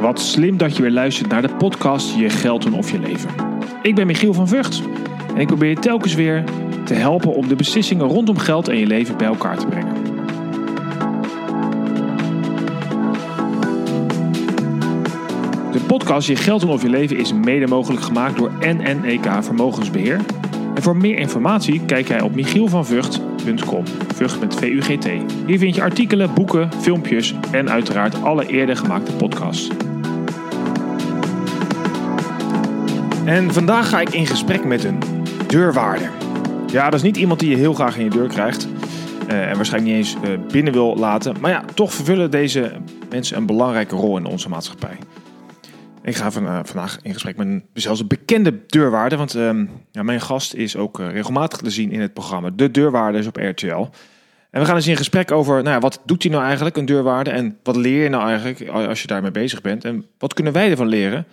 Wat slim dat je weer luistert naar de podcast Je Geld doen of Je Leven. Ik ben Michiel van Vught en ik probeer je telkens weer te helpen om de beslissingen rondom geld en je leven bij elkaar te brengen. De podcast Je Geld doen of Je Leven is mede mogelijk gemaakt door NNEK Vermogensbeheer. En voor meer informatie kijk jij op michielvanvugt.com. Vught met V-U-G-T. Hier vind je artikelen, boeken, filmpjes en uiteraard alle eerder gemaakte podcasts. En vandaag ga ik in gesprek met een deurwaarder. Ja, dat is niet iemand die je heel graag in je deur krijgt. eh, en waarschijnlijk niet eens eh, binnen wil laten. Maar ja, toch vervullen deze mensen een belangrijke rol in onze maatschappij. Ik ga eh, vandaag in gesprek met een zelfs een bekende deurwaarder. Want ehm, ja, mijn gast is ook regelmatig te zien in het programma De Deurwaarders op RTL. En we gaan eens in gesprek over, nou ja, wat doet hij nou eigenlijk, een deurwaarder? En wat leer je nou eigenlijk als je daarmee bezig bent? En wat kunnen wij ervan leren?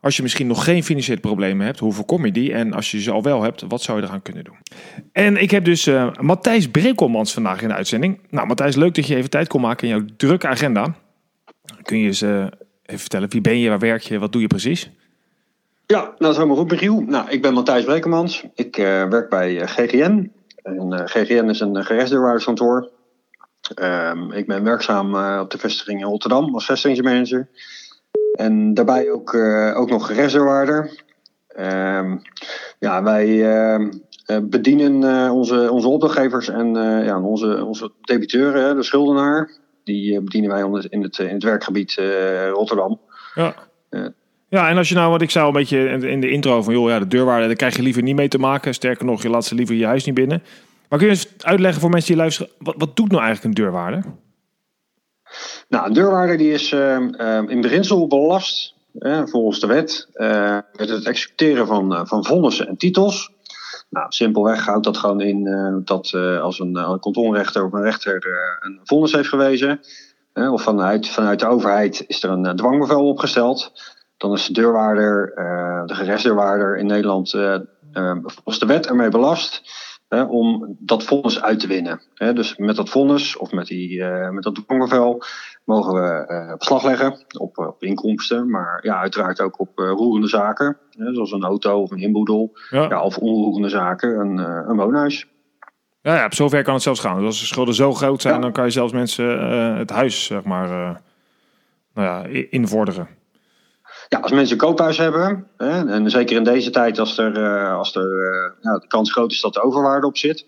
Als je misschien nog geen financiële problemen hebt, hoe voorkom je die? En als je ze al wel hebt, wat zou je eraan kunnen doen? En ik heb dus eh, Matthijs Brekelmans vandaag in de uitzending. Nou, Matthijs, leuk dat je even tijd kon maken in jouw drukke agenda. Kun je eens eh, even vertellen, wie ben je, waar werk je, wat doe je precies? Ja, nou, dat is helemaal goed, Michiel. Nou, ik ben Matthijs Brekemans. Ik eh, werk bij GGN. En, GGN is een uh, gerechtsdeurwaarderskantoor. Ehm, ik ben werkzaam eh, op de vestiging in Rotterdam als vestigingsmanager. En daarbij ook, eh, ook nog gerechtsdeurwaarder. Ehm, ja, wij ehm, eh, bedienen eh, onze, onze opdrachtgevers en ja, onze, onze debiteuren, de schuldenaar. Die bedienen wij in het, in het werkgebied Rotterdam. Ja. Ja. Ja, en als je nou, wat ik zei al een beetje in- de intro van, joh, ja, de deurwaarder, daar krijg je liever niet mee te maken. Sterker nog, je laat ze liever je huis niet binnen. Maar kun je eens uitleggen voor mensen die luisteren, wat, wat doet nou eigenlijk een deurwaarder? Nou, een deurwaarder die is ehm, ehm, in beginsel belast, volgens de wet, eh, met het executeren van, eh, van vonnissen en titels. Nou, simpelweg houdt dat gewoon in eh, dat als een, een kantonrechter of een rechter een vonnis heeft gewezen, of vanuit, vanuit de overheid is er een dwangbevel opgesteld, dan is de deurwaarder, de gerechtsdeurwaarder in Nederland, eh, eh, volgens de wet ermee belast om dat vonnis uit te winnen. Dus met dat vonnis of met, die, met dat dwangbevel mogen we eh, beslag leggen op, op inkomsten, maar ja, uiteraard ook op eh, roerende zaken, hè, zoals een auto of een inboedel, Ja, ja, of onroerende zaken, een, eh, een woonhuis. ja, ja op zover kan het zelfs gaan. Dus als de schulden zo groot zijn, Ja. dan kan je zelfs mensen eh, het huis, zeg maar, eh, nou ja, invorderen. Ja, als mensen een koophuis hebben, hè, en zeker in deze tijd als er, eh, als er eh, ja, de kans groot is dat er overwaarde op zit,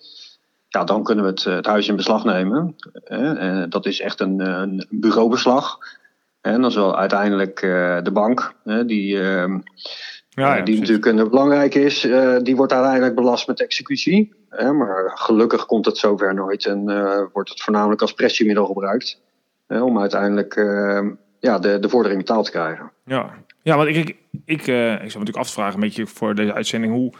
ja, dan kunnen we het, eh, het huis in beslag nemen. En dat is echt een, eh, een bureaubeslag. En dan zal uiteindelijk eh, de bank, die, eh, Ja, eh, ja, die precies. natuurlijk een belangrijk is, eh, die wordt uiteindelijk belast met executie. Maar gelukkig komt het zover nooit en eh, wordt het voornamelijk als pressiemiddel gebruikt. Om uiteindelijk eh, ja, de, de vordering betaald te krijgen. Ja, ja want ik, ik, ik, eh, ik zou me natuurlijk af te vragen, een beetje voor deze uitzending, hoe...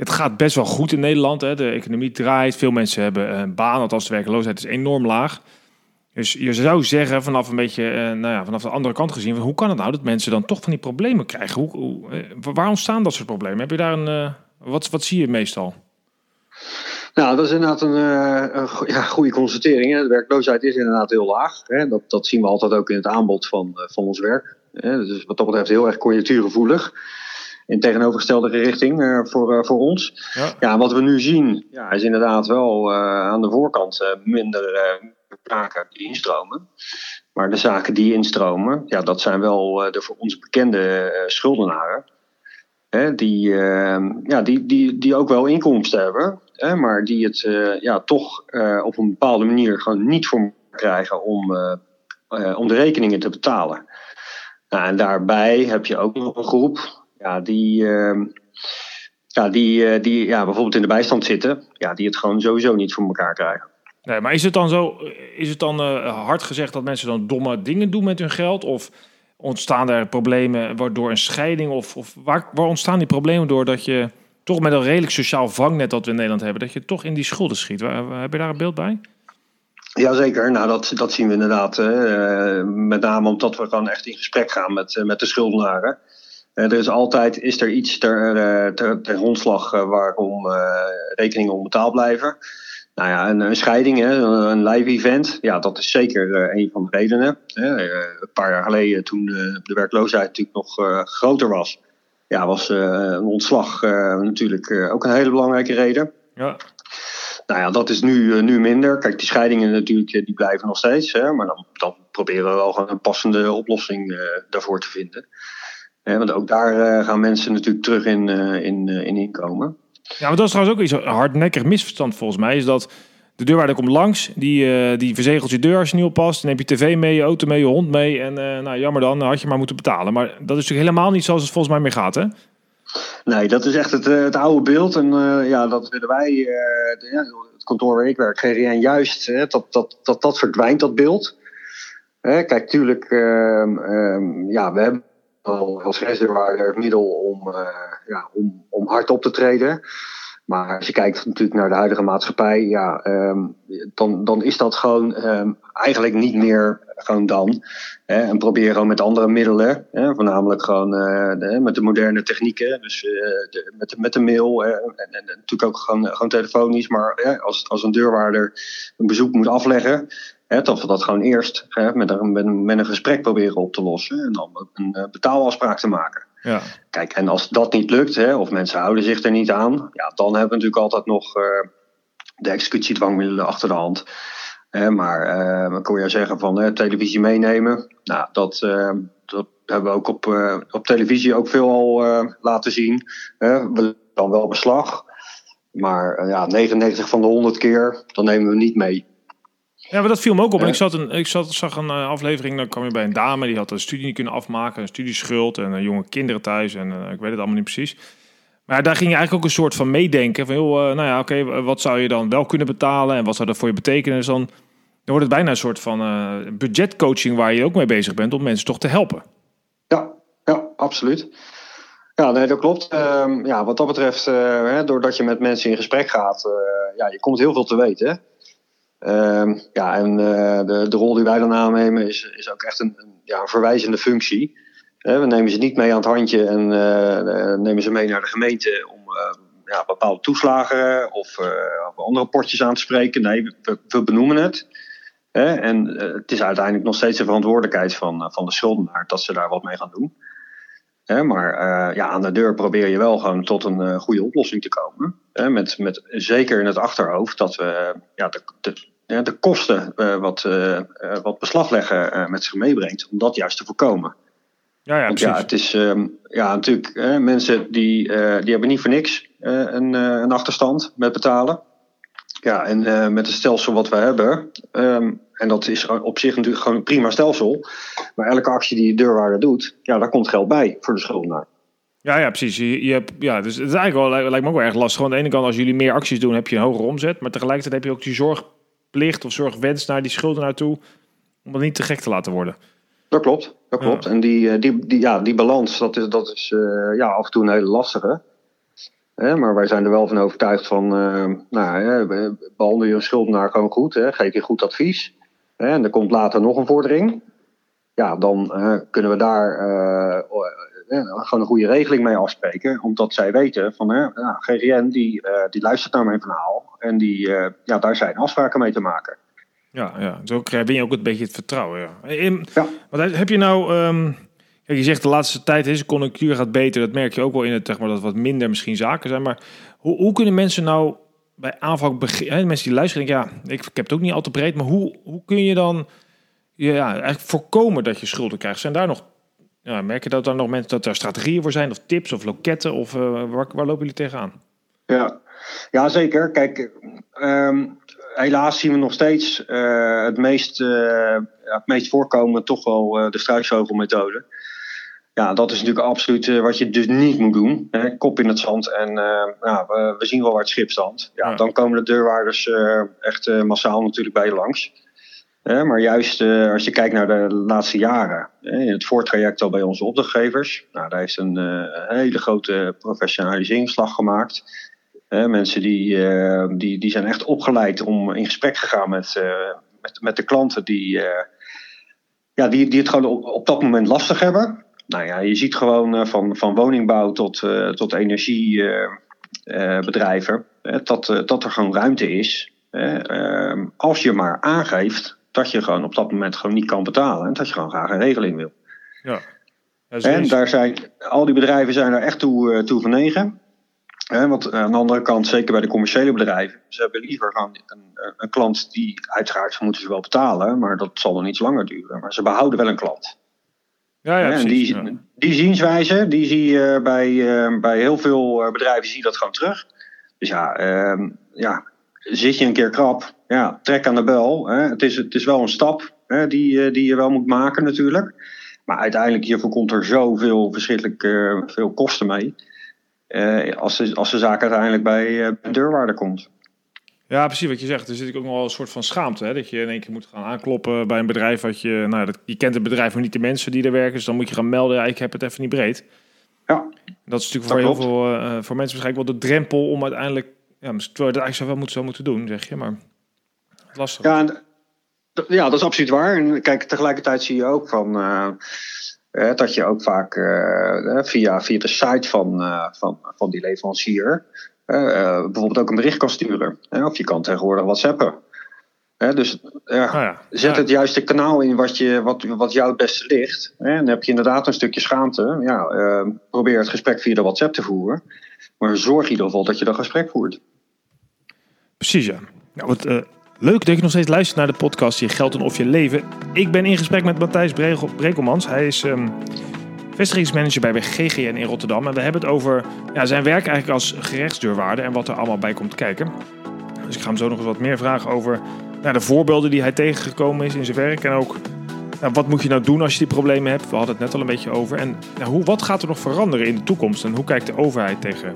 Het gaat best wel goed in Nederland. Hè? De economie draait. Veel mensen hebben een baan, althans de werkloosheid is enorm laag. Dus je zou zeggen, vanaf een beetje, eh, nou ja, vanaf de andere kant gezien, hoe kan het nou dat mensen dan toch van die problemen krijgen? Hoe, hoe, eh, waar ontstaan dat soort problemen? Heb je daar een, eh, wat, wat zie je meestal? Nou, dat is inderdaad een, ja, goede constatering. Hè. De werkloosheid is inderdaad heel laag. Hè. Dat, dat zien we altijd ook in het aanbod van, van ons werk. Hè. Dus wat dat betreft heel erg conjunctuurgevoelig. In tegenovergestelde richting eh, voor, eh, voor ons. Ja. Ja, wat we nu zien ja, is inderdaad wel eh, aan de voorkant minder zaken die instromen. Maar de zaken die instromen, ja, dat zijn wel de voor ons bekende schuldenaren. Hè, die, eh, ja, die, die, die ook wel inkomsten hebben, hè, maar die het ja, toch op een bepaalde manier gewoon niet voor krijgen om, om de rekeningen te betalen. Nou, en daarbij heb je ook nog een groep ja, die, eh, ja, die, eh, die ja, bijvoorbeeld in de bijstand zitten, ja, die het gewoon sowieso niet voor elkaar krijgen. Nee, maar is het dan zo, is het dan eh, hard gezegd dat mensen dan domme dingen doen met hun geld? Of ontstaan er problemen waardoor een scheiding? Of, of waar, waar ontstaan die problemen door dat je toch met een redelijk sociaal vangnet dat we in Nederland hebben, dat je toch in die schulden schiet? Waar- Heb je daar een beeld bij? Jazeker, nou dat, dat zien we inderdaad. eh, met name omdat we gewoon echt in gesprek gaan met, eh, met de schuldenaren. Eh, er is altijd is er iets ter, eh, ter, ter grondslag eh, waarom rekeningen onbetaald blijven. Nou, ja, een, een scheiding, hè, een live event, ja, dat is zeker een van de redenen. Hè. Een paar jaar geleden, toen de werkloosheid natuurlijk nog groter was, ja, was een ontslag natuurlijk ook een hele belangrijke reden. Ja. Nou ja, dat is nu, nu minder. Kijk, die scheidingen natuurlijk, die blijven nog steeds. Hè, maar dan, dan proberen we wel een passende oplossing daarvoor te vinden. Want ook daar gaan mensen natuurlijk terug in, in, in inkomen. Ja, maar dat is trouwens ook iets hardnekkig misverstand volgens mij. Is dat de deurwaarder komt langs, die, uh, die verzegelt je deur als je niet oppast. Dan heb je tv mee, je auto mee, je hond mee. En uh, nou, jammer dan, had je maar moeten betalen. Maar dat is natuurlijk helemaal niet zoals het volgens mij meer gaat, hè? Nee, dat is echt het, eh, het oude beeld. En ja, dat willen wij, de, ja, het kantoor waar ik werk, GRN, juist, hè, dat, dat, dat dat verdwijnt, dat beeld. kijk, tuurlijk, ehm, ehm, ja, we hebben als reservoir het middel om, ja, om, om hard op te treden. Maar als je kijkt natuurlijk naar de huidige maatschappij, ja, um, dan, dan is dat gewoon um, eigenlijk niet meer gewoon dan. Hè, en probeer gewoon met andere middelen, hè, voornamelijk gewoon uh, de, met de moderne technieken, dus uh, de, met, de, met de mail uh, en, en, natuurlijk ook gewoon, gewoon telefonisch. Maar als, als een deurwaarder een bezoek moet afleggen, hè, dat we dat gewoon eerst hè, met, een, met, met een gesprek proberen op te lossen en dan een betaalafspraak te maken. Ja. Kijk, en als dat niet lukt, hè, of mensen houden zich er niet aan, ja, dan hebben we natuurlijk altijd nog uh, de executiedwangmiddelen achter de hand. maar uh, dan kon je zeggen van televisie meenemen. Nou, dat, uh, dat hebben we ook op, op televisie ook veel al laten zien. we dan wel beslag. Maar ja, 99 van de 100 keer, dan nemen we niet mee. Ja, maar dat viel me ook op. En ik, zat een, ik zat, zag een uh, aflevering, dan kwam je bij een dame... die had een studie niet kunnen afmaken, een studieschuld... en uh, jonge kinderen thuis en uh, ik weet het allemaal niet precies. Maar daar ging je eigenlijk ook een soort van meedenken. Van, joh, nou ja, oké, wat zou je dan wel kunnen betalen... en wat zou dat voor je betekenen? Dus dan, dan wordt het bijna een soort van budgetcoaching... waar je ook mee bezig bent om mensen toch te helpen. Ja, ja absoluut. Ja, nee, dat klopt. Uh, ja, wat dat betreft, hè, doordat je met mensen in gesprek gaat... ja, je komt heel veel te weten... Ehm, ja, en uh, de, de rol die wij dan aannemen is, is ook echt een, een ja, een verwijzende functie. Uh, we nemen ze niet mee aan het handje en uh, nemen ze mee naar de gemeente om ja, bepaalde toeslagen of, of, andere potjes aan te spreken. Nee, we, we benoemen het. en het is uiteindelijk nog steeds de verantwoordelijkheid van, van de schuldenaar dat ze daar wat mee gaan doen. Maar ja, aan de deur probeer je wel gewoon tot een goede oplossing te komen. met, met zeker in het achterhoofd dat we ja, de, de, de kosten wat, wat beslagleggen met zich meebrengt, om dat juist te voorkomen. Ja, ja, precies. ja, het is um, ja, natuurlijk mensen die, die hebben niet voor niks een, een achterstand met betalen. Ja, en met het stelsel wat we hebben, um, en dat is op zich natuurlijk gewoon een prima stelsel, maar elke actie die de deurwaarder doet, ja, daar komt geld bij voor de schuldenaar. Ja, ja, precies. Je, je hebt, ja, dus het is eigenlijk wel, lijkt me ook wel erg lastig. Aan de ene kant, als jullie meer acties doen, heb je een hogere omzet. Maar tegelijkertijd heb je ook die zorg plicht of zorgwens naar die schuldenaar toe. Om het niet te gek te laten worden. Dat klopt, dat klopt. En die, eh, die, die, ja, die balans, dat is, dat is uh, ja, af en toe een hele lastige. Hè, maar wij zijn er wel van overtuigd van, uh, nou, hè, behandel je een schuldenaar gewoon goed, hè, geef je goed advies. En er komt later nog een vordering. Ja, dan kunnen we daar gewoon een goede regeling mee afspreken. Omdat zij weten van, hè, nou, GGN die, die luistert naar mijn verhaal. En die, ja, daar zijn afspraken mee te maken. Ja, ja. zo win je ook een beetje het vertrouwen. Ja. In, ja. Wat heb je nou... Um, je zegt de laatste tijd is de conjunctuur gaat beter. Dat merk je ook wel in het, zeg maar, dat wat minder misschien zaken zijn. Maar hoe, hoe kunnen mensen nou bij aanvang beginnen... Mensen die luisteren denken, ja, ik, ik heb het ook niet al te breed. Maar hoe, hoe kun je dan ja, eigenlijk voorkomen dat je schulden krijgt? Zijn daar nog... Ja, merk je dat er nog mensen dat er strategieën voor zijn? Of tips of loketten? Of uh, waar, waar lopen jullie tegenaan? Ja, ja, zeker. Kijk, um, helaas zien we nog steeds uh, het, meest, uh, het meest voorkomen toch wel de struisvogelmethode. Ja, dat is natuurlijk absoluut wat je dus niet moet doen. Hè? Kop in het zand en nou, we, we, zien wel waar het schip staat. Ja, Dan komen de deurwaarders echt massaal natuurlijk bij je langs. maar juist als je kijkt naar de laatste jaren, in het voortraject al bij onze opdrachtgevers, nou, daar heeft een hele grote professionaliseringsslag gemaakt mensen die, eh, die, die zijn echt opgeleid om in gesprek gegaan met, met, met de klanten die, ja, die, die het gewoon op, op, dat moment lastig hebben. Nou ja, je ziet gewoon van, van woningbouw tot, tot energiebedrijven dat, dat er gewoon ruimte is Ehm, als je maar aangeeft dat je gewoon op dat moment gewoon niet kan betalen en dat je gewoon graag een regeling wil. Ja. en daar zijn, al die bedrijven zijn er echt toe, toe vernegen. want aan de andere kant, zeker bij de commerciële bedrijven, ze hebben liever gewoon een, een klant die uiteraard moeten ze wel betalen, maar dat zal dan iets langer duren. Maar ze behouden wel een klant. Ja, ja, en die, die zienswijze, die zie je bij, uh, bij heel veel eh, bedrijven zie je dat gewoon terug. Dus ja, uh, ja, zit je een keer krap, ja, trek aan de bel. Hè. Het, is, het is wel een stap hè, die, uh, die je wel moet maken natuurlijk. Maar uiteindelijk hiervoor komt er zoveel verschrikkelijk veel kosten mee. als, de, als de zaak uiteindelijk bij een deurwaarder komt. Ja, precies wat je zegt. Er zit ook nog wel een soort van schaamte. Hè? Dat je in één keer moet gaan aankloppen bij een bedrijf. Wat je, nou, dat, je kent het bedrijf, maar niet de mensen die er werken. Dus dan moet je gaan melden. Ja, ik heb het even niet breed. Ja. Dat is natuurlijk voor heel veel uh, voor mensen waarschijnlijk wel de drempel om uiteindelijk. Ja, terwijl je het eigenlijk zo wel moeten, zo moeten doen, zeg je. Maar lastig. Ja, en, ja, dat is absoluut waar. En kijk, tegelijkertijd zie je ook van. Uh, dat je ook vaak uh, via, via de site van, van, van die leverancier bijvoorbeeld ook een bericht kan sturen. of je kan tegenwoordig WhatsAppen. dus ja, oh ja. zet het juiste kanaal in wat, je, wat, wat jou het beste ligt. En dan heb je inderdaad een stukje schaamte. Ja, uh, probeer het gesprek via de WhatsApp te voeren. Maar zorg in ieder geval dat je dat gesprek voert. Precies, ja. Nou, wat, uh, leuk dat je nog steeds luistert naar de podcast Je Geld en Of Je Leven. Ik ben in gesprek met Matthijs Brekelmans. Hij is um, vestigingsmanager bij GGN in Rotterdam. En we hebben het over ja, zijn werk eigenlijk als gerechtsdeurwaarder en wat er allemaal bij komt kijken. Dus ik ga hem zo nog eens wat meer vragen over nou, de voorbeelden die hij tegengekomen is in zijn werk. En ook nou, wat moet je nou doen als je die problemen hebt. We hadden het net al een beetje over. En nou, hoe, wat gaat er nog veranderen in de toekomst? En hoe kijkt de overheid tegen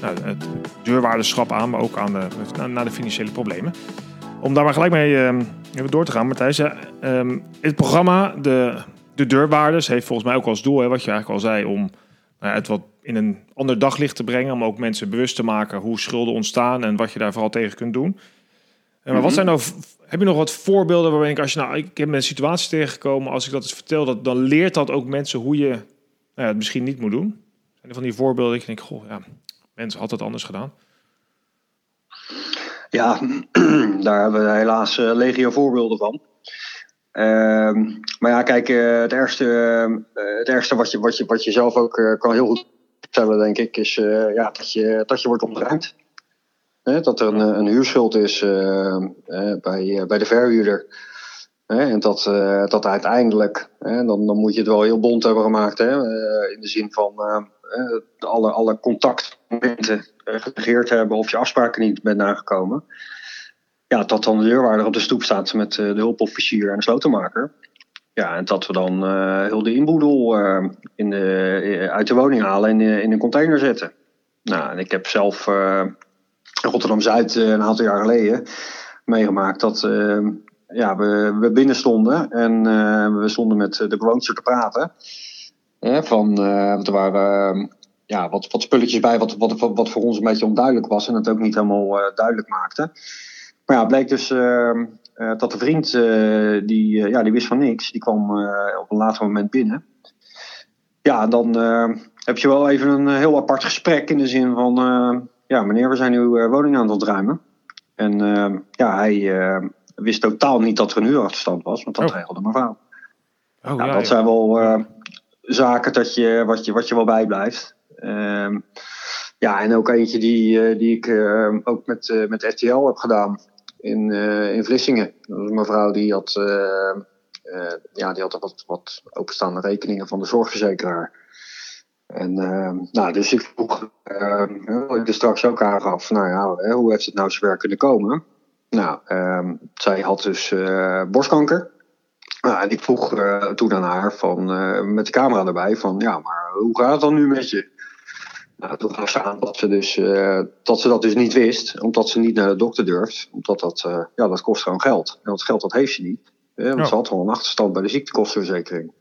het deurwaarderschap aan, maar ook aan de, naar de financiële problemen? Om daar maar gelijk mee uh, even door te gaan, Matthijs. Uh, het programma, de de deurwaarders heeft volgens mij ook als doel, hè, wat je eigenlijk al zei, om nou het wat in een ander daglicht te brengen. Om ook mensen bewust te maken hoe schulden ontstaan en wat je daar vooral tegen kunt doen. En maar wat mhm. zijn nou, heb je nog wat voorbeelden waarbij ik, als je nou, ik heb een situatie tegengekomen, als ik dat eens vertel, dat, dan leert dat ook mensen hoe je nou ja, het misschien niet moet doen? Zijn er van die voorbeelden, ik denk, goh, ja, mensen hadden het anders gedaan. Ja, daar hebben we helaas uh, legio voorbeelden van. Ehm, maar ja, kijk, uh, het ergste, uh, het ergste wat, je, wat, je, wat je zelf ook uh, kan heel goed vertellen, denk ik, is ja, dat, je, dat je wordt ontruimd. dat er een, een huurschuld is bij, bij de verhuurder. en dat, dat uiteindelijk, dan, dan moet je het wel heel bond hebben gemaakt. Hè, in de zin van alle, alle contactmomenten geregeerd hebben of je afspraken niet bent nagekomen ja, dat dan de deurwaarder op de stoep staat met eh, de hulpofficier en de slotenmaker. Ja, en dat we dan uh, heel de inboedel uh, in de, uit de woning halen en in, in een container zetten. Nou, en ik heb zelf Rotterdam-Zuid een aantal jaar geleden meegemaakt dat ja, we, we binnen stonden en we stonden met de bewoners te praten. van, er waren ja, wat, wat spulletjes bij wat, wat, wat voor ons een beetje onduidelijk was en het ook niet helemaal duidelijk maakte. Maar ja, het bleek dus ehm, eh, dat de vriend, uh, die, uh, ja, die wist van niks. Die kwam op een later moment binnen. Ja, dan heb je wel even een heel apart gesprek in de zin van... ja, meneer, we zijn uw woning aan het ontruimen. En ehm, ja, hij wist totaal niet dat er een huurachterstand was. Want dat oh. regelde mevrouw. Oh, nou, ja, dat zijn wel zaken dat je, wat, je, wat je wel bijblijft. Ehm, ja, en ook eentje die, die ik ook met, met RTL heb gedaan in, uh, in Vlissingen. Dat was een mevrouw die had, uh, uh, ja, die had wat, wat openstaande rekeningen van de zorgverzekeraar. En nou, dus ik vroeg, ik er straks ook aangaf, nou ja, hoe heeft het nou zover kunnen komen? Nou, ehm, zij had dus borstkanker. Nou, en ik vroeg toen aan haar van, met de camera erbij van, ja, maar hoe gaat het dan nu met je? Nou, toen gaf ze aan dat ze, dus, uh, dat ze dat dus niet wist, omdat ze niet naar de dokter durft. Omdat dat, uh, ja, dat kost gewoon geld. En dat geld dat heeft ze niet. want ja. ze had wel een achterstand bij de ziektekostenverzekering.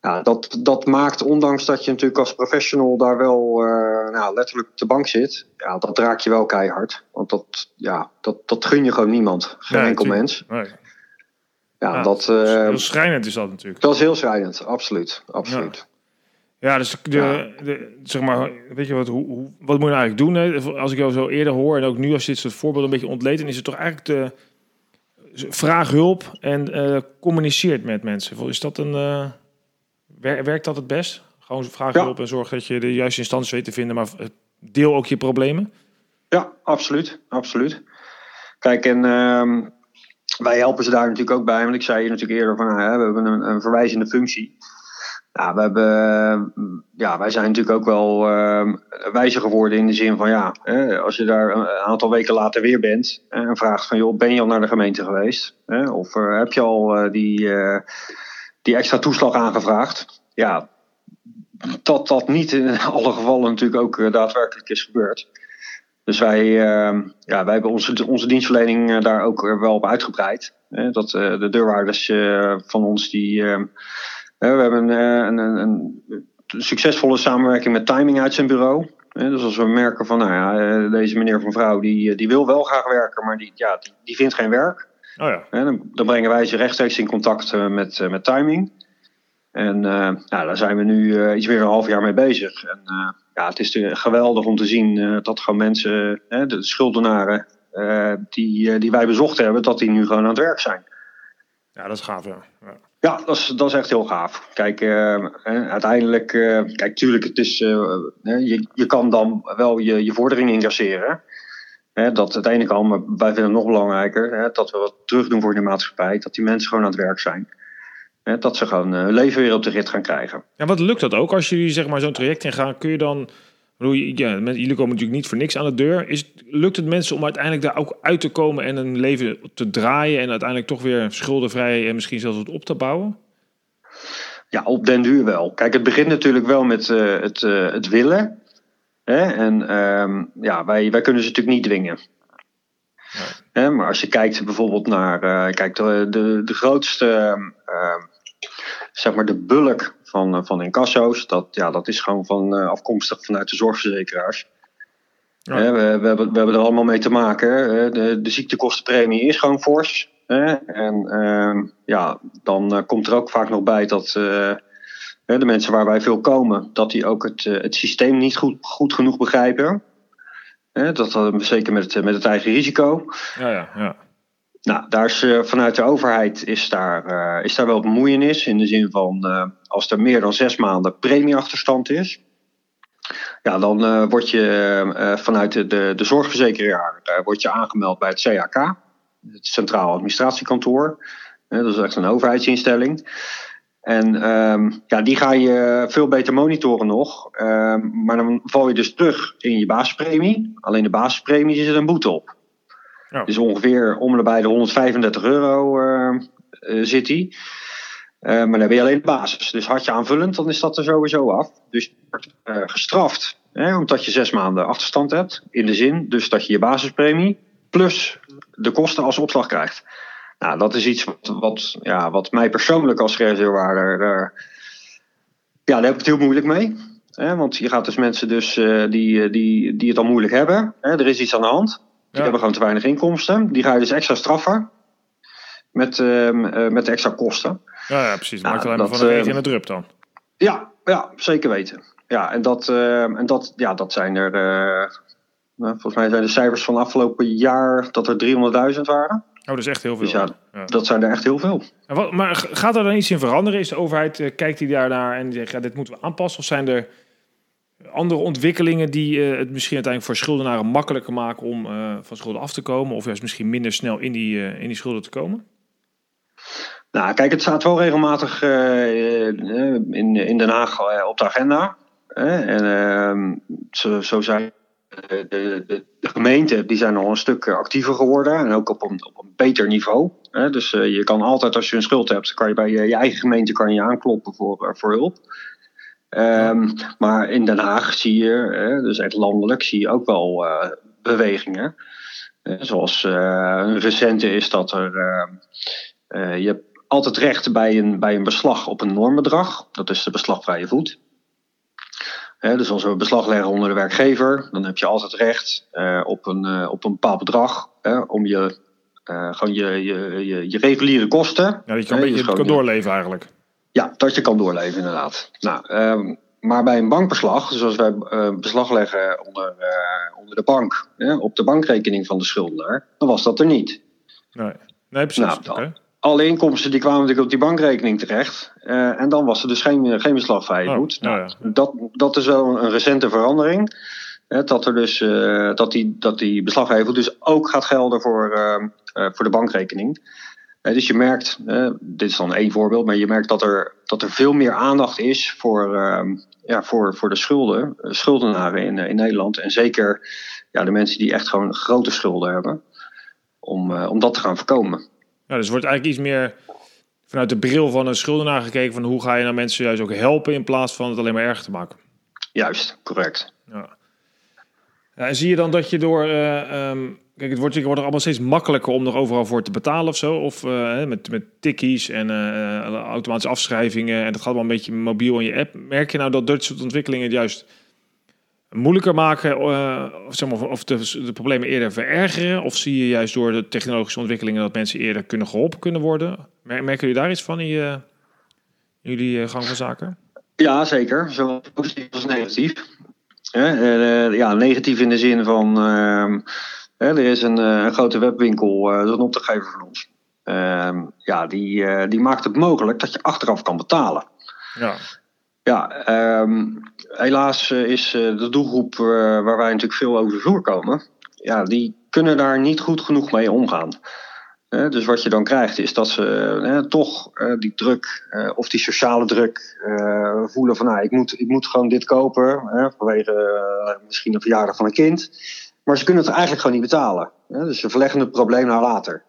Ja, dat, dat maakt, ondanks dat je natuurlijk als professional daar wel uh, nou, letterlijk op de bank zit, ja, dat raak je wel keihard. Want dat, ja, dat, dat gun je gewoon niemand. Geen enkel mens. Nee. Ja, dat, heel schrijnend is dat natuurlijk. Dat is heel schrijnend, absoluut. absoluut. Ja, dus de, de, zeg maar, weet je wat, hoe, hoe, wat moet je nou eigenlijk doen? Hè? Als ik jou zo eerder hoor en ook nu als je dit soort voorbeelden een beetje ontleed, dan is het toch eigenlijk de vraag hulp en uh, communiceert met mensen. Is dat een, uh, werkt dat het best? Gewoon vraag hulp en zorg dat je de juiste instanties weet te vinden, maar deel ook je problemen? Ja, absoluut, absoluut. Kijk, en uh, wij helpen ze daar natuurlijk ook bij, want ik zei je natuurlijk eerder van, we hebben een, een verwijzende functie. Ja, we hebben, ja, wij zijn natuurlijk ook wel uh, wijzer geworden in de zin van ja, als je daar een aantal weken later weer bent en vraagt van joh, ben je al naar de gemeente geweest? Of uh, heb je al die, die extra toeslag aangevraagd? Ja, dat dat niet in alle gevallen natuurlijk ook daadwerkelijk is gebeurd. Dus wij, ja, wij hebben onze, onze dienstverlening daar ook wel op uitgebreid. dat de deurwaarders van ons die we hebben eh, een, een, een, succesvolle samenwerking met Timing uit zijn bureau. Dus als we merken van, nou ja, eh, deze meneer van vrouw die, eh, die wil wel graag werken, maar die, ja, die, die vindt geen werk. Oh ja. Dan, dan, brengen wij ze rechtstreeks in contact met, met Timing. En uh, daar zijn we nu iets meer een half jaar mee bezig. En ja, het is geweldig om te zien dat gewoon mensen, de schuldenaren die, die wij bezocht hebben, dat die nu gewoon aan het werk zijn. Ja, dat is gaaf, ja. ja. Ja, dat is, dat is echt heel gaaf. Kijk, uh, uiteindelijk, uh, kijk, tuurlijk, het is, uh, je, je kan dan wel je, je vordering incasseren. Dat ene kan, maar wij vinden het nog belangrijker dat we wat terug doen voor de maatschappij. Dat die mensen gewoon aan het werk zijn. Hè, dat ze gewoon hun leven weer op de rit gaan krijgen. Ja, wat lukt dat ook? Als jullie zeg maar, zo'n traject ingaan, kun je dan ja, jullie komen natuurlijk niet voor niks aan de deur. Is, lukt het mensen om uiteindelijk daar ook uit te komen en een leven te draaien en uiteindelijk toch weer schuldenvrij en misschien zelfs wat op te bouwen? Ja, op den duur wel. Kijk, het begint natuurlijk wel met uh, het, uh, het willen. Hè? En uh, ja, wij, wij kunnen ze natuurlijk niet dwingen. Nee. Maar als je kijkt bijvoorbeeld naar uh, kijk, de, de, de grootste, ehm, zeg maar de bulk van, eh, van incasso's. Dat, ja, dat is gewoon van, eh, afkomstig vanuit de zorgverzekeraars. we, we, hebben, we hebben er allemaal mee te maken. De, de ziektekostenpremie is gewoon fors. En uh, ja, dan uh, komt er ook vaak nog bij dat de mensen waar wij veel komen, dat die ook het, het systeem niet goed, goed genoeg begrijpen. dat zeker met het, met het eigen risico. Ja, ja, ja. Nou, daar is, uh, vanuit de overheid is daar, uh, is daar wel bemoeienis. In de zin van uh, als er meer dan zes maanden premieachterstand is. Ja, dan word je vanuit de, de, de zorgverzekeraar word je aangemeld bij het CAK. Het Centraal Administratiekantoor. dat is echt een overheidsinstelling. En um, ja, die ga je veel beter monitoren nog. Um, maar dan val je dus terug in je basispremie. Alleen de basispremie zit een boete op. Dus ongeveer om en bij de 135 euro uh, uh, zit hij. Uh, maar dan heb je alleen de basis. Dus had je aanvullend, dan is dat er sowieso af. Dus je wordt gestraft hè, omdat je zes maanden achterstand hebt. In de zin dus dat je je basispremie plus de kosten als opslag krijgt. Nou, dat is iets wat, wat, ja, wat mij persoonlijk als reservewaarder... ja, daar heb ik het heel moeilijk mee. Want je gaat dus mensen dus, die, die, die het al moeilijk hebben. Er is iets aan de hand. Die hebben gewoon te weinig inkomsten. Die ga je dus extra straffen met, uh, met de extra kosten. Ja, ja precies. Maakt nou, alleen maar van de regen in het drup dan. Ja, ja, zeker weten. Ja, en dat, uh, en dat, ja, dat zijn er. Uh, volgens mij zijn de cijfers van afgelopen jaar dat er 300.000 waren. Oh, dat is echt heel veel. Dus ja, ja, dat zijn er echt heel veel. En wat, maar gaat er dan iets in veranderen? Is de overheid, kijkt die daar naar en zegt, ja, dit moeten we aanpassen? Of zijn er andere ontwikkelingen die uh, het misschien uiteindelijk voor schuldenaren makkelijker maken om uh, van schulden af te komen, of juist misschien minder snel in die, uh, in die schulden te komen? Nou, kijk, het staat wel regelmatig in, in Den Haag op de agenda. en ehm, zo, zo, zijn de, de, de, gemeenten die zijn al een stuk actiever geworden en ook op een, op een beter niveau. dus je kan altijd, als je een schuld hebt, kan je bij je, je eigen gemeente kan je aankloppen voor, voor hulp. Um, maar in Den Haag zie je, hè, dus echt landelijk, zie je ook wel uh, bewegingen. Uh, zoals een recente is dat er. Ehm, je hebt altijd recht bij een, bij een beslag op een normbedrag. Dat is de beslagvrije voet. dus als we beslag leggen onder de werkgever, dan heb je altijd recht op, een, op een bepaald bedrag om je, gewoon je, je, je, je reguliere kosten. Ja, dat je een beetje kan doorleven eigenlijk. Ja, dat je kan doorleven inderdaad. Nou, um, maar bij een bankbeslag, zoals wij beslag leggen onder, onder de bank, op de bankrekening van de schuldenaar, dan was dat er niet. Nee, nee precies. Nou, alle inkomsten die kwamen natuurlijk op die bankrekening terecht. Uh, en dan was er dus geen, geen beslagvrijheid. Oh, nou, dat, dat is wel een recente verandering. Hè, dat, er dus, dat, die, dat die dus ook gaat gelden voor, voor de bankrekening. Dus je merkt, dit is dan één voorbeeld, maar je merkt dat er, dat er veel meer aandacht is voor, ehm, ja, voor, voor de schulden, schuldenaren in, in Nederland. En zeker ja, de mensen die echt gewoon grote schulden hebben. Om, om dat te gaan voorkomen. Ja, dus wordt eigenlijk iets meer vanuit de bril van een schuldenaar gekeken van hoe ga je nou mensen juist ook helpen in plaats van het alleen maar erger te maken. Juist, correct. Ja. En zie je dan dat je door, uh, um, kijk, het wordt, er allemaal steeds makkelijker om er overal voor te betalen of zo, of uh, met, met tikkies en uh, automatische afschrijvingen en dat gaat wel een beetje mobiel in je app. Merk je nou dat dat soort ontwikkelingen juist moeilijker maken uh, zeg maar, of de, de, problemen eerder verergeren? Of zie je juist door de technologische ontwikkelingen dat mensen eerder kunnen geholpen kunnen worden? Merken jullie daar iets van in, je, jullie eh, gang van zaken? Ja, zeker. Zowel positief als negatief. Uh, ja, negatief in de zin van ehm, er is een, een grote webwinkel, dat is een opdrachtgever van ons. Ehm, ja, die, die maakt het mogelijk dat je achteraf kan betalen. Ja. Ja, um, helaas eh, is eh, de doelgroep eh, waar wij natuurlijk veel over voorkomen, ja, die kunnen daar niet goed genoeg mee omgaan. Dus wat je dan krijgt is dat ze toch die druk of die sociale druk voelen van nou, ik, moet, ik moet gewoon dit kopen vanwege misschien een verjaardag van een kind. Maar ze kunnen het eigenlijk gewoon niet betalen. dus ze verleggen het probleem naar later.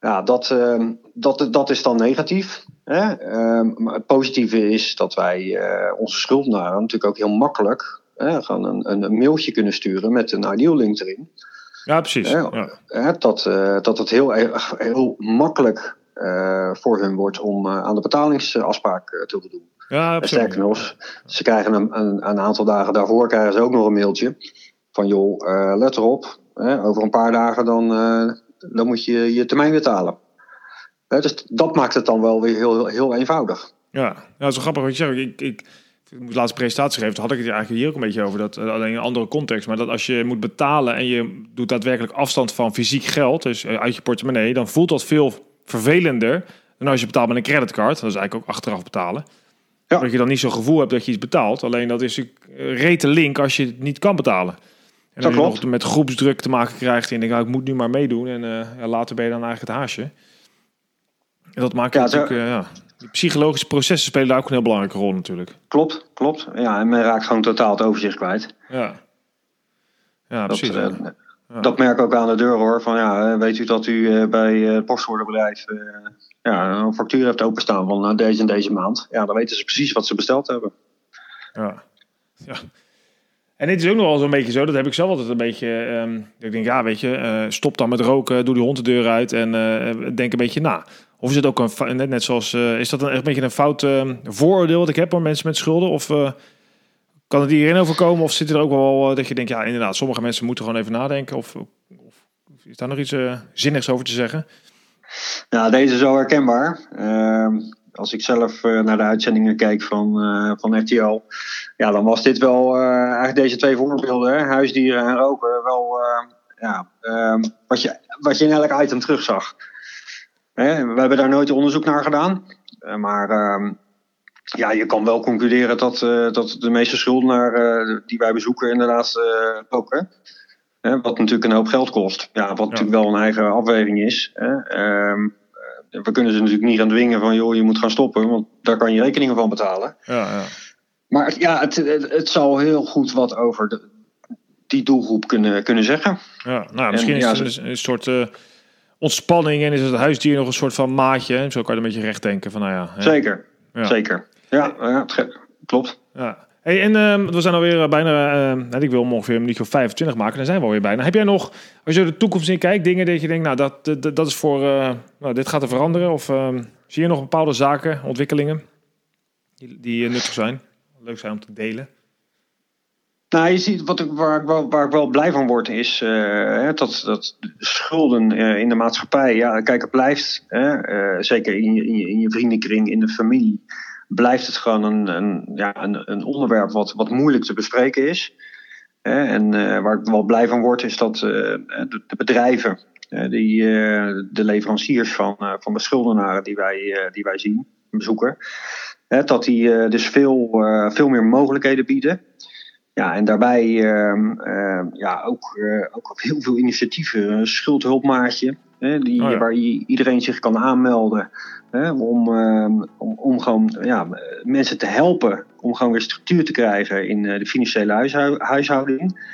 Ja, dat, ehm, dat, dat is dan negatief. Ehm, maar het positieve is dat wij onze schuldenaren natuurlijk ook heel makkelijk gewoon een, een, mailtje kunnen sturen met een ideal link erin. Ja, precies. Ja. dat, uh, dat het heel, heel makkelijk uh, voor hun wordt om aan de betalingsafspraak te doen. Ja, Sterker nog, ze krijgen een, een, een, aantal dagen daarvoor krijgen ze ook nog een mailtje van joh, let erop, over een paar dagen dan, dan moet je je termijn betalen dus dat maakt het dan wel weer heel, heel, heel eenvoudig. Ja, nou, dat is wel grappig wat je zegt. Ik, ik, ik moet laatste presentatie geven, had ik het eigenlijk hier ook een beetje over. Dat, eh, alleen in een andere context. Maar dat als je moet betalen en je doet daadwerkelijk afstand van fysiek geld, dus eh, uit je portemonnee, dan voelt dat veel vervelender dan als je betaalt met een creditcard. Dat is eigenlijk ook achteraf betalen. Ja. Dat je dan niet zo'n gevoel hebt dat je iets betaalt. Alleen dat is een rete link als je het niet kan betalen. En als je nog met groepsdruk te maken krijgt en je denkt, nou, ik moet nu maar meedoen. En uh, later ben je dan eigenlijk het haasje. En dat maakt ja, natuurlijk, uh, ja, die psychologische processen spelen daar ook een heel belangrijke rol natuurlijk. Klopt, klopt. Ja, en men raakt gewoon totaal het overzicht kwijt. Ja, ja precies. Dat, uh, ja. dat merk ik ook aan de deur hoor. Van ja, weet u dat u bij het postorderbedrijf ja, een factuur heeft openstaan van deze en deze maand. Ja, dan weten ze precies wat ze besteld hebben. Ja, ja. En dit is ook nog wel zo'n beetje zo, dat heb ik zelf altijd een beetje. Um, ik denk, ja, weet je, uh, stop dan met roken, doe die hond de deur uit en uh, denk een beetje na. Of is het ook een, net, net zoals, uh, is dat een, een beetje een fout ehm, vooroordeel wat ik heb voor mensen met schulden? Of kan het hierin overkomen? Of zit er ook wel dat je denkt, ja, inderdaad, sommige mensen moeten gewoon even nadenken? Of, of is daar nog iets zinnigs over te zeggen? Ja, deze is zo herkenbaar. Ehm, als ik zelf naar de uitzendingen kijk van, van RTL, ja, dan was dit wel eigenlijk deze twee voorbeelden, hè, huisdieren en roken, wel ja, um, wat, je, wat je in elk item terugzag. Hè, we hebben daar nooit onderzoek naar gedaan, maar ehm, ja, je kan wel concluderen dat, dat de meeste schuldenaar die wij bezoeken inderdaad roken. Hè, wat natuurlijk een hoop geld kost. Ja, wat natuurlijk wel een eigen afweging is. Hè. Um, we kunnen ze natuurlijk niet gaan dwingen van joh, je moet gaan stoppen, want daar kan je rekeningen van betalen. Ja, ja. Maar ja, het, het, het zal heel goed wat over de, die doelgroep kunnen, kunnen zeggen. Ja, nou, misschien is het een, soort uh, ontspanning en is het huisdier nog een soort van maatje. Zo kan je een beetje recht denken van nou ja. Zeker, ja. zeker. Ja, ja klopt. Ja. Hey, en uh, we zijn alweer bijna, uh, ik wil ongeveer een minuutje of 25 maken, dan zijn we alweer bijna. Heb jij nog, als je de toekomst in kijkt, dingen dat je denkt, nou dat, dat, dat is voor, uh, nou, dit gaat er veranderen? Of ehm, zie je nog bepaalde zaken, ontwikkelingen die, die nuttig zijn, leuk zijn om te delen? Nou, je ziet wat ik, waar, ik wel, wel blij van word, is uh, dat, dat schulden uh, in de maatschappij, ja, kijk, het blijft, uh, zeker in je, in, je, in je vriendenkring, in de familie, blijft het gewoon een, een, ja, een, een onderwerp wat, wat moeilijk te bespreken is. En waar ik wel blij van word, is dat de, de bedrijven, die, de leveranciers van, van de schuldenaren die wij, die wij zien, bezoeken, dat die dus veel, veel meer mogelijkheden bieden. Ja, en daarbij uh, ja, ook, uh, ook heel veel initiatieven. Schuldhulpmaatje, hè, die, oh waar iedereen zich kan aanmelden. Hè, om, uh, om, om gewoon ja, mensen te helpen om gewoon weer structuur te krijgen in eh, de financiële huishouding.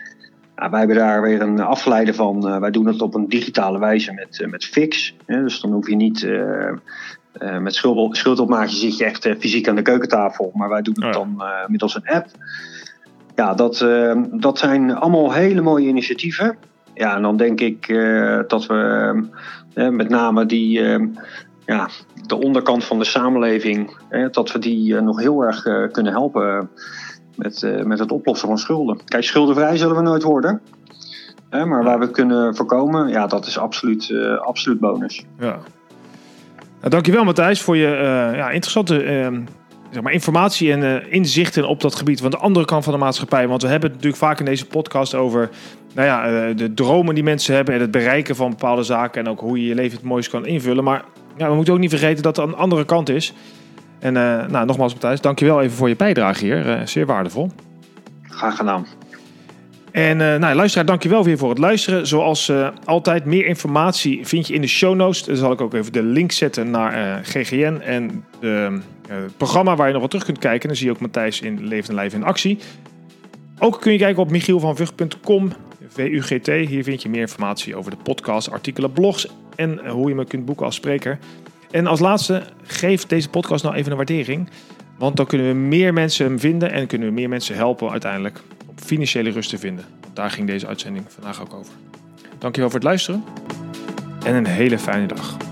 Ja, wij hebben daar weer een afgeleide van. wij doen het op een digitale wijze met, met Fix. Hè, dus dan hoef je niet. met schuld, schuldopmaatje zit je echt fysiek aan de keukentafel. Maar wij doen het oh dan middels een app ja, dat, uh, dat zijn allemaal hele mooie initiatieven. Ja, en dan denk ik uh, dat we uh, met name die, ja, de onderkant van de samenleving, dat we die nog heel erg kunnen helpen met, met het oplossen van schulden. Kijk, schuldenvrij zullen we nooit worden. maar waar we kunnen voorkomen, ja, dat is absoluut, absoluut bonus. Ja. Nou, dankjewel Matthijs voor je ja, interessante zeg maar, informatie en uh, inzichten op dat gebied van de andere kant van de maatschappij. Want we hebben het natuurlijk vaak in deze podcast over nou ja, uh, de dromen die mensen hebben en het bereiken van bepaalde zaken en ook hoe je je leven het mooiste kan invullen. Maar we moeten ook niet vergeten dat er een andere kant is. En uh, nou, nogmaals Matthijs, dankjewel even voor je bijdrage hier. zeer waardevol. Graag gedaan. En uh, nou, luisteraar, dankjewel weer voor het luisteren. Zoals uh, altijd, meer informatie vind je in de show notes. Dan zal ik ook even de link zetten naar uh, GGN en het programma waar je nog wat terug kunt kijken. Dan zie je ook Matthijs in Levend Lijf in actie. Ook kun je kijken op michielvanvugt.com, VUGT. Hier vind je meer informatie over de podcast, artikelen, blogs en hoe je me kunt boeken als spreker. En als laatste, geef deze podcast nou even een waardering. Want dan kunnen we meer mensen hem vinden en kunnen we meer mensen helpen uiteindelijk financiële rust te vinden. Daar ging deze uitzending vandaag ook over. Dankjewel voor het luisteren en een hele fijne dag.